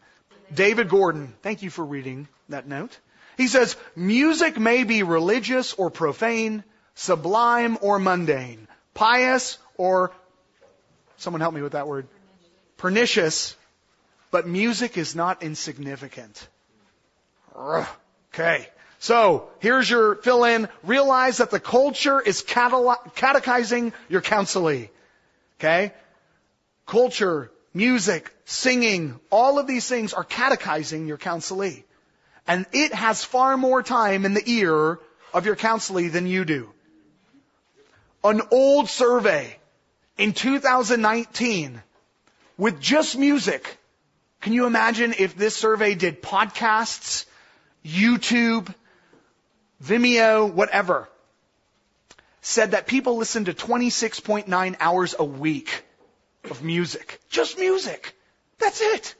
David Gordon. Thank you for reading that note. He says, music may be religious or profane, sublime or mundane, pious or, someone help me with that word, pernicious, but music is not insignificant. Okay. So, here's your fill in. Realize that the culture is catechizing your counselee. Okay? Culture, music, singing, all of these things are catechizing your counselee. And it has far more time in the ear of your counselee than you do. An old survey in 2019 with just music. Can you imagine if this survey did podcasts, YouTube, Vimeo, whatever, said that people listen to 26.9 hours a week of music. Just music. That's it.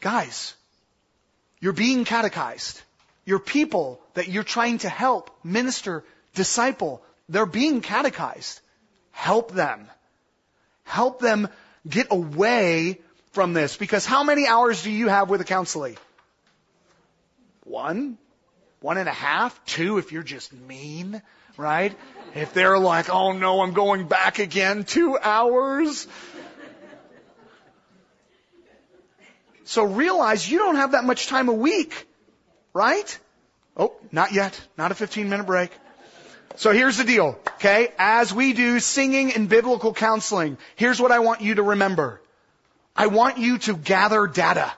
Guys, you're being catechized. Your people that you're trying to help, minister, disciple, they're being catechized. Help them. Help them get away from this. Because how many hours do you have with a counselee? One, one and a half, two if you're just mean, right? If they're like, oh no, I'm going back again, two hours. So realize you don't have that much time a week, right? Oh, not yet. Not a 15 minute break. So here's the deal, okay? As we do singing and biblical counseling, here's what I want you to remember. I want you to gather data.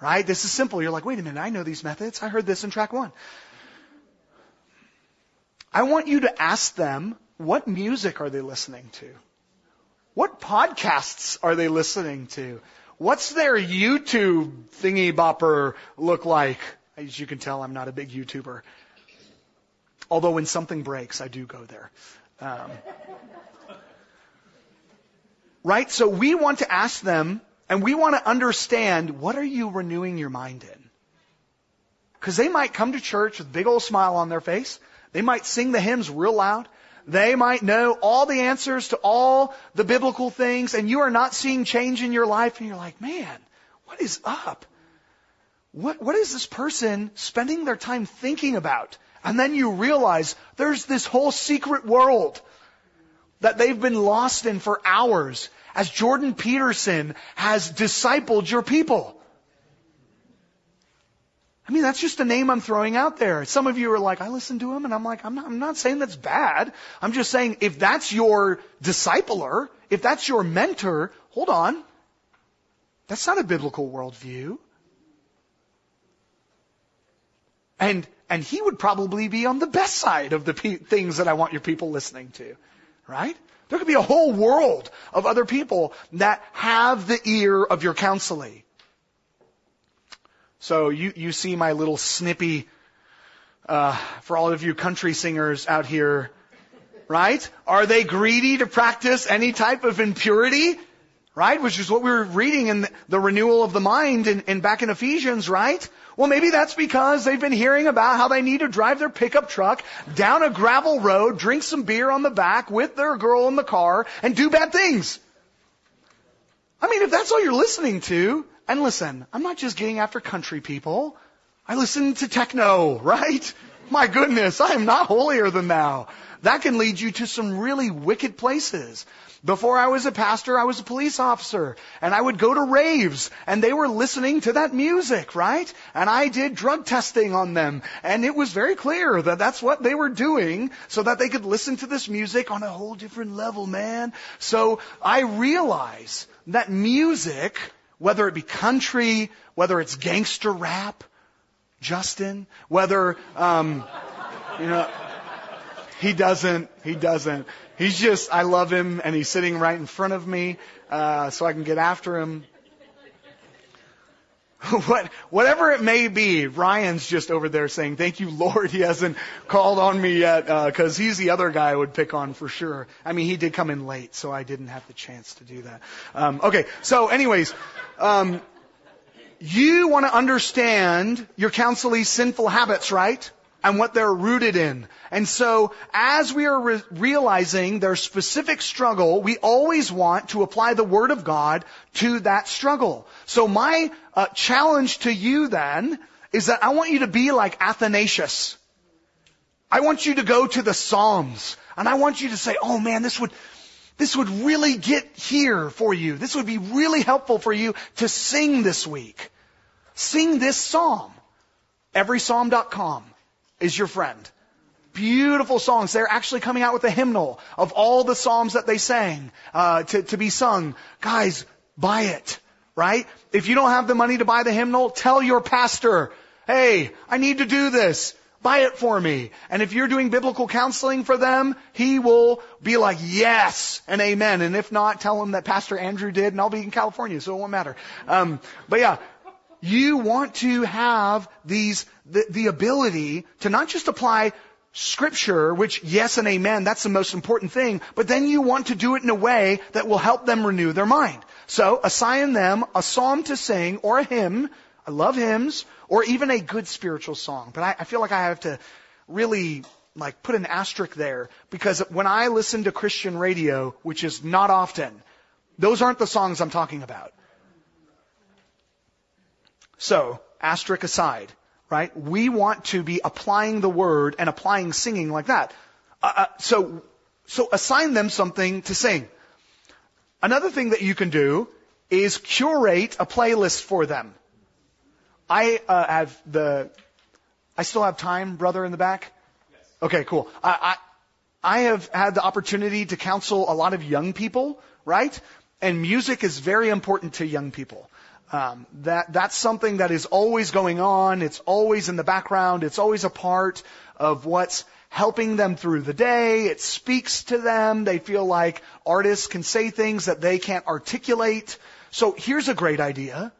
Right? This is simple. You're like, wait a minute, I know these methods. I heard this in track one. I want you to ask them, what music are they listening to? What podcasts are they listening to? What's their YouTube thingy bopper look like? As you can tell, I'm not a big YouTuber. Although when something breaks, I do go there. Um, right? So we want to ask them, and we want to understand what are you renewing your mind in? Because they might come to church with a big old smile on their face. They might sing the hymns real loud. They might know all the answers to all the biblical things, and you are not seeing change in your life, and you're like, man, what is up? What, what is this person spending their time thinking about? And then you realize there's this whole secret world that they've been lost in for hours as Jordan Peterson has discipled your people. I mean, that's just a name I'm throwing out there. Some of you are like, I listen to him, and I'm like, I'm not, I'm not saying that's bad. I'm just saying if that's your discipler, if that's your mentor, hold on. That's not a biblical worldview. And, and he would probably be on the best side of the pe- things that I want your people listening to. Right? There could be a whole world of other people that have the ear of your counseling. So you, you see my little snippy, uh, for all of you country singers out here, right? Are they greedy to practice any type of impurity? Right? Which is what we were reading in the renewal of the mind and in back in Ephesians, right? Well, maybe that's because they've been hearing about how they need to drive their pickup truck down a gravel road, drink some beer on the back with their girl in the car, and do bad things. I mean, if that's all you're listening to, and listen, I'm not just getting after country people. I listen to techno, right? My goodness, I am not holier than thou. That can lead you to some really wicked places. Before I was a pastor, I was a police officer, and I would go to raves, and they were listening to that music, right? And I did drug testing on them, and it was very clear that that's what they were doing, so that they could listen to this music on a whole different level, man. So I realize that music, whether it be country, whether it's gangster rap, Justin, whether, um, you know, he doesn't, he doesn't. He's just, I love him, and he's sitting right in front of me, uh, so I can get after him. what, whatever it may be, Ryan's just over there saying, "Thank you, Lord." He hasn't called on me yet because uh, he's the other guy I would pick on for sure. I mean, he did come in late, so I didn't have the chance to do that. Um, okay, so anyways, um, you want to understand your counselee's sinful habits, right? And what they're rooted in. And so, as we are re- realizing their specific struggle, we always want to apply the Word of God to that struggle. So my uh, challenge to you then is that I want you to be like Athanasius. I want you to go to the Psalms, and I want you to say, oh man, this would, this would really get here for you. This would be really helpful for you to sing this week. Sing this psalm. Everypsalm.com is your friend. Beautiful songs. They're actually coming out with a hymnal of all the psalms that they sang uh, to, to be sung. Guys, buy it, right? If you don't have the money to buy the hymnal, tell your pastor, hey, I need to do this. Buy it for me. And if you're doing biblical counseling for them, he will be like, yes and amen. And if not, tell him that Pastor Andrew did and I'll be in California, so it won't matter. Um, but yeah, you want to have these, the, the ability to not just apply scripture, which yes and amen, that's the most important thing, but then you want to do it in a way that will help them renew their mind. So assign them a psalm to sing or a hymn. I love hymns or even a good spiritual song. But I, I feel like I have to really like put an asterisk there because when I listen to Christian radio, which is not often, those aren't the songs I'm talking about. So, asterisk aside, right? We want to be applying the word and applying singing like that. Uh, uh, so, so assign them something to sing. Another thing that you can do is curate a playlist for them. I uh, have the. I still have time, brother, in the back. Yes. Okay, cool. I, I I have had the opportunity to counsel a lot of young people, right? And music is very important to young people. Um, that that's something that is always going on. It's always in the background. It's always a part of what's helping them through the day. It speaks to them. They feel like artists can say things that they can't articulate. So here's a great idea.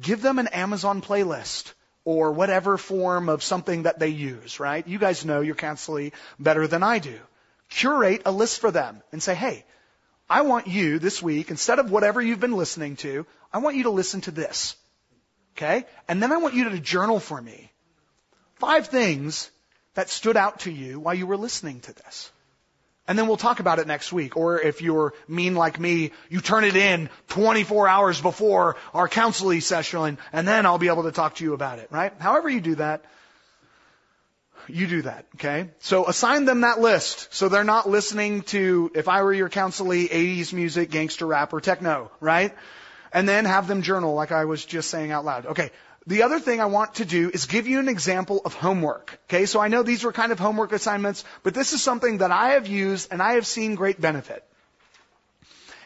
Give them an Amazon playlist or whatever form of something that they use, right? You guys know your counselee better than I do. Curate a list for them and say, hey, I want you this week, instead of whatever you've been listening to, I want you to listen to this. Okay? And then I want you to journal for me. Five things that stood out to you while you were listening to this. And then we'll talk about it next week. Or if you're mean like me, you turn it in 24 hours before our counseling session, and then I'll be able to talk to you about it, right? However you do that, you do that, okay? So assign them that list so they're not listening to, if I were your counselee, 80s music, gangster rap, or techno, right? And then have them journal like I was just saying out loud. Okay. The other thing I want to do is give you an example of homework. Okay, so I know these were kind of homework assignments, but this is something that I have used and I have seen great benefit.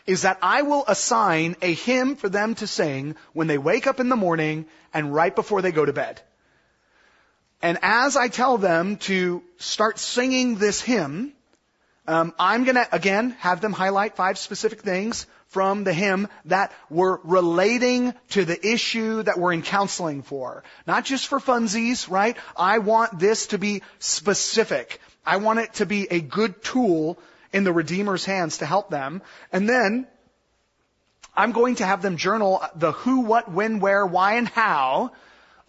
Is that I will assign a hymn for them to sing when they wake up in the morning and right before they go to bed. And as I tell them to start singing this hymn, um, I'm going to, again, have them highlight five specific things from the hymn that were relating to the issue that we're in counseling for. Not just for funsies, right? I want this to be specific. I want it to be a good tool in the Redeemer's hands to help them. And then I'm going to have them journal the who, what, when, where, why, and how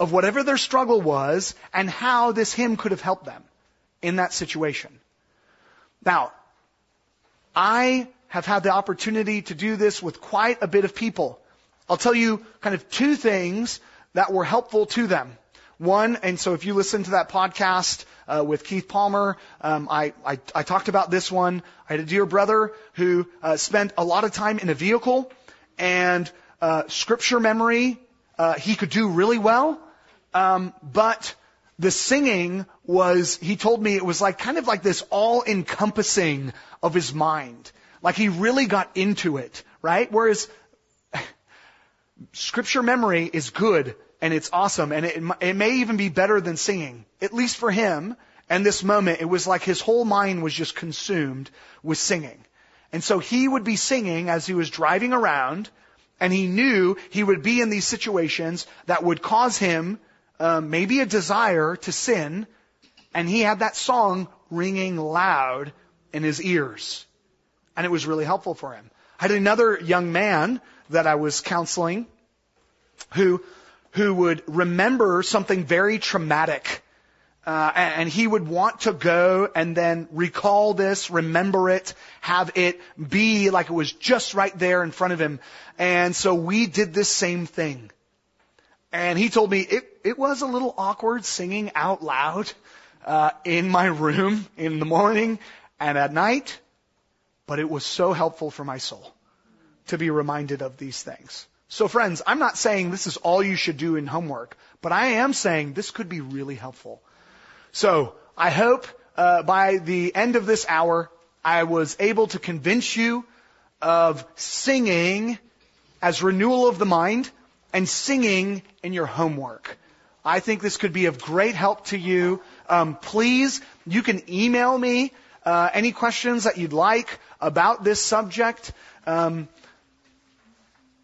of whatever their struggle was and how this hymn could have helped them in that situation. Now, I have had the opportunity to do this with quite a bit of people. I'll tell you kind of two things that were helpful to them. One, and so if you listen to that podcast uh, with Keith Palmer, um, I, I, I talked about this one. I had a dear brother who uh, spent a lot of time in a vehicle, and uh, scripture memory uh, he could do really well, um, but the singing was he told me it was like kind of like this all encompassing of his mind, like he really got into it, right? Whereas scripture memory is good and it's awesome and it, it may even be better than singing. At least for him, and this moment, it was like his whole mind was just consumed with singing. And so he would be singing as he was driving around, and he knew he would be in these situations that would cause him um, maybe a desire to sin, and he had that song ringing loud in his ears. And it was really helpful for him. I had another young man that I was counseling who who would remember something very traumatic. Uh, and he would want to go and then recall this, remember it, have it be like it was just right there in front of him. And so we did this same thing. And he told me it, it was a little awkward singing out loud uh, in my room in the morning and at night, but it was so helpful for my soul to be reminded of these things. So friends, I'm not saying this is all you should do in homework, but I am saying this could be really helpful. So I hope uh, by the end of this hour, I was able to convince you of singing as renewal of the mind and singing in your homework. I think this could be of great help to you. Um, please, you can email me uh, any questions that you'd like about this subject. Um,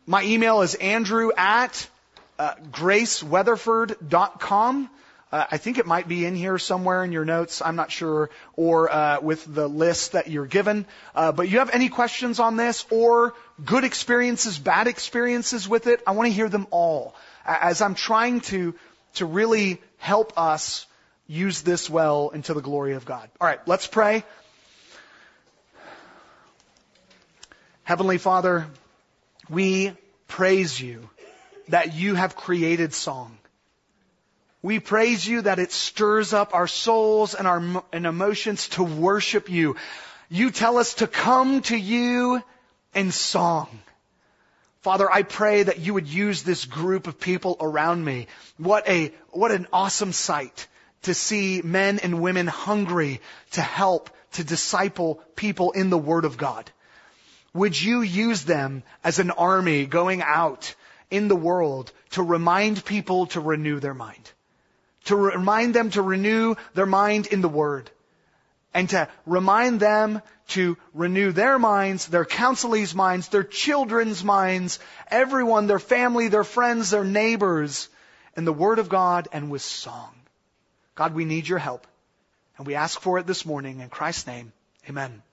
my email is andrew at uh, graceweatherford.com. Uh, I think it might be in here somewhere in your notes. I'm not sure, or uh, with the list that you're given. Uh, but you have any questions on this, or good experiences, bad experiences with it? I want to hear them all, as I'm trying to to really help us use this well into the glory of God. All right, let's pray. Heavenly Father, we praise you that you have created song. We praise you that it stirs up our souls and our and emotions to worship you. You tell us to come to you in song. Father, I pray that you would use this group of people around me. What a, what an awesome sight to see men and women hungry to help, to disciple people in the Word of God. Would you use them as an army going out in the world to remind people to renew their mind? To remind them to renew their mind in the Word. And to remind them to renew their minds, their counselees' minds, their children's minds, everyone, their family, their friends, their neighbors, in the Word of God and with song. God, we need your help. And we ask for it this morning in Christ's name. Amen.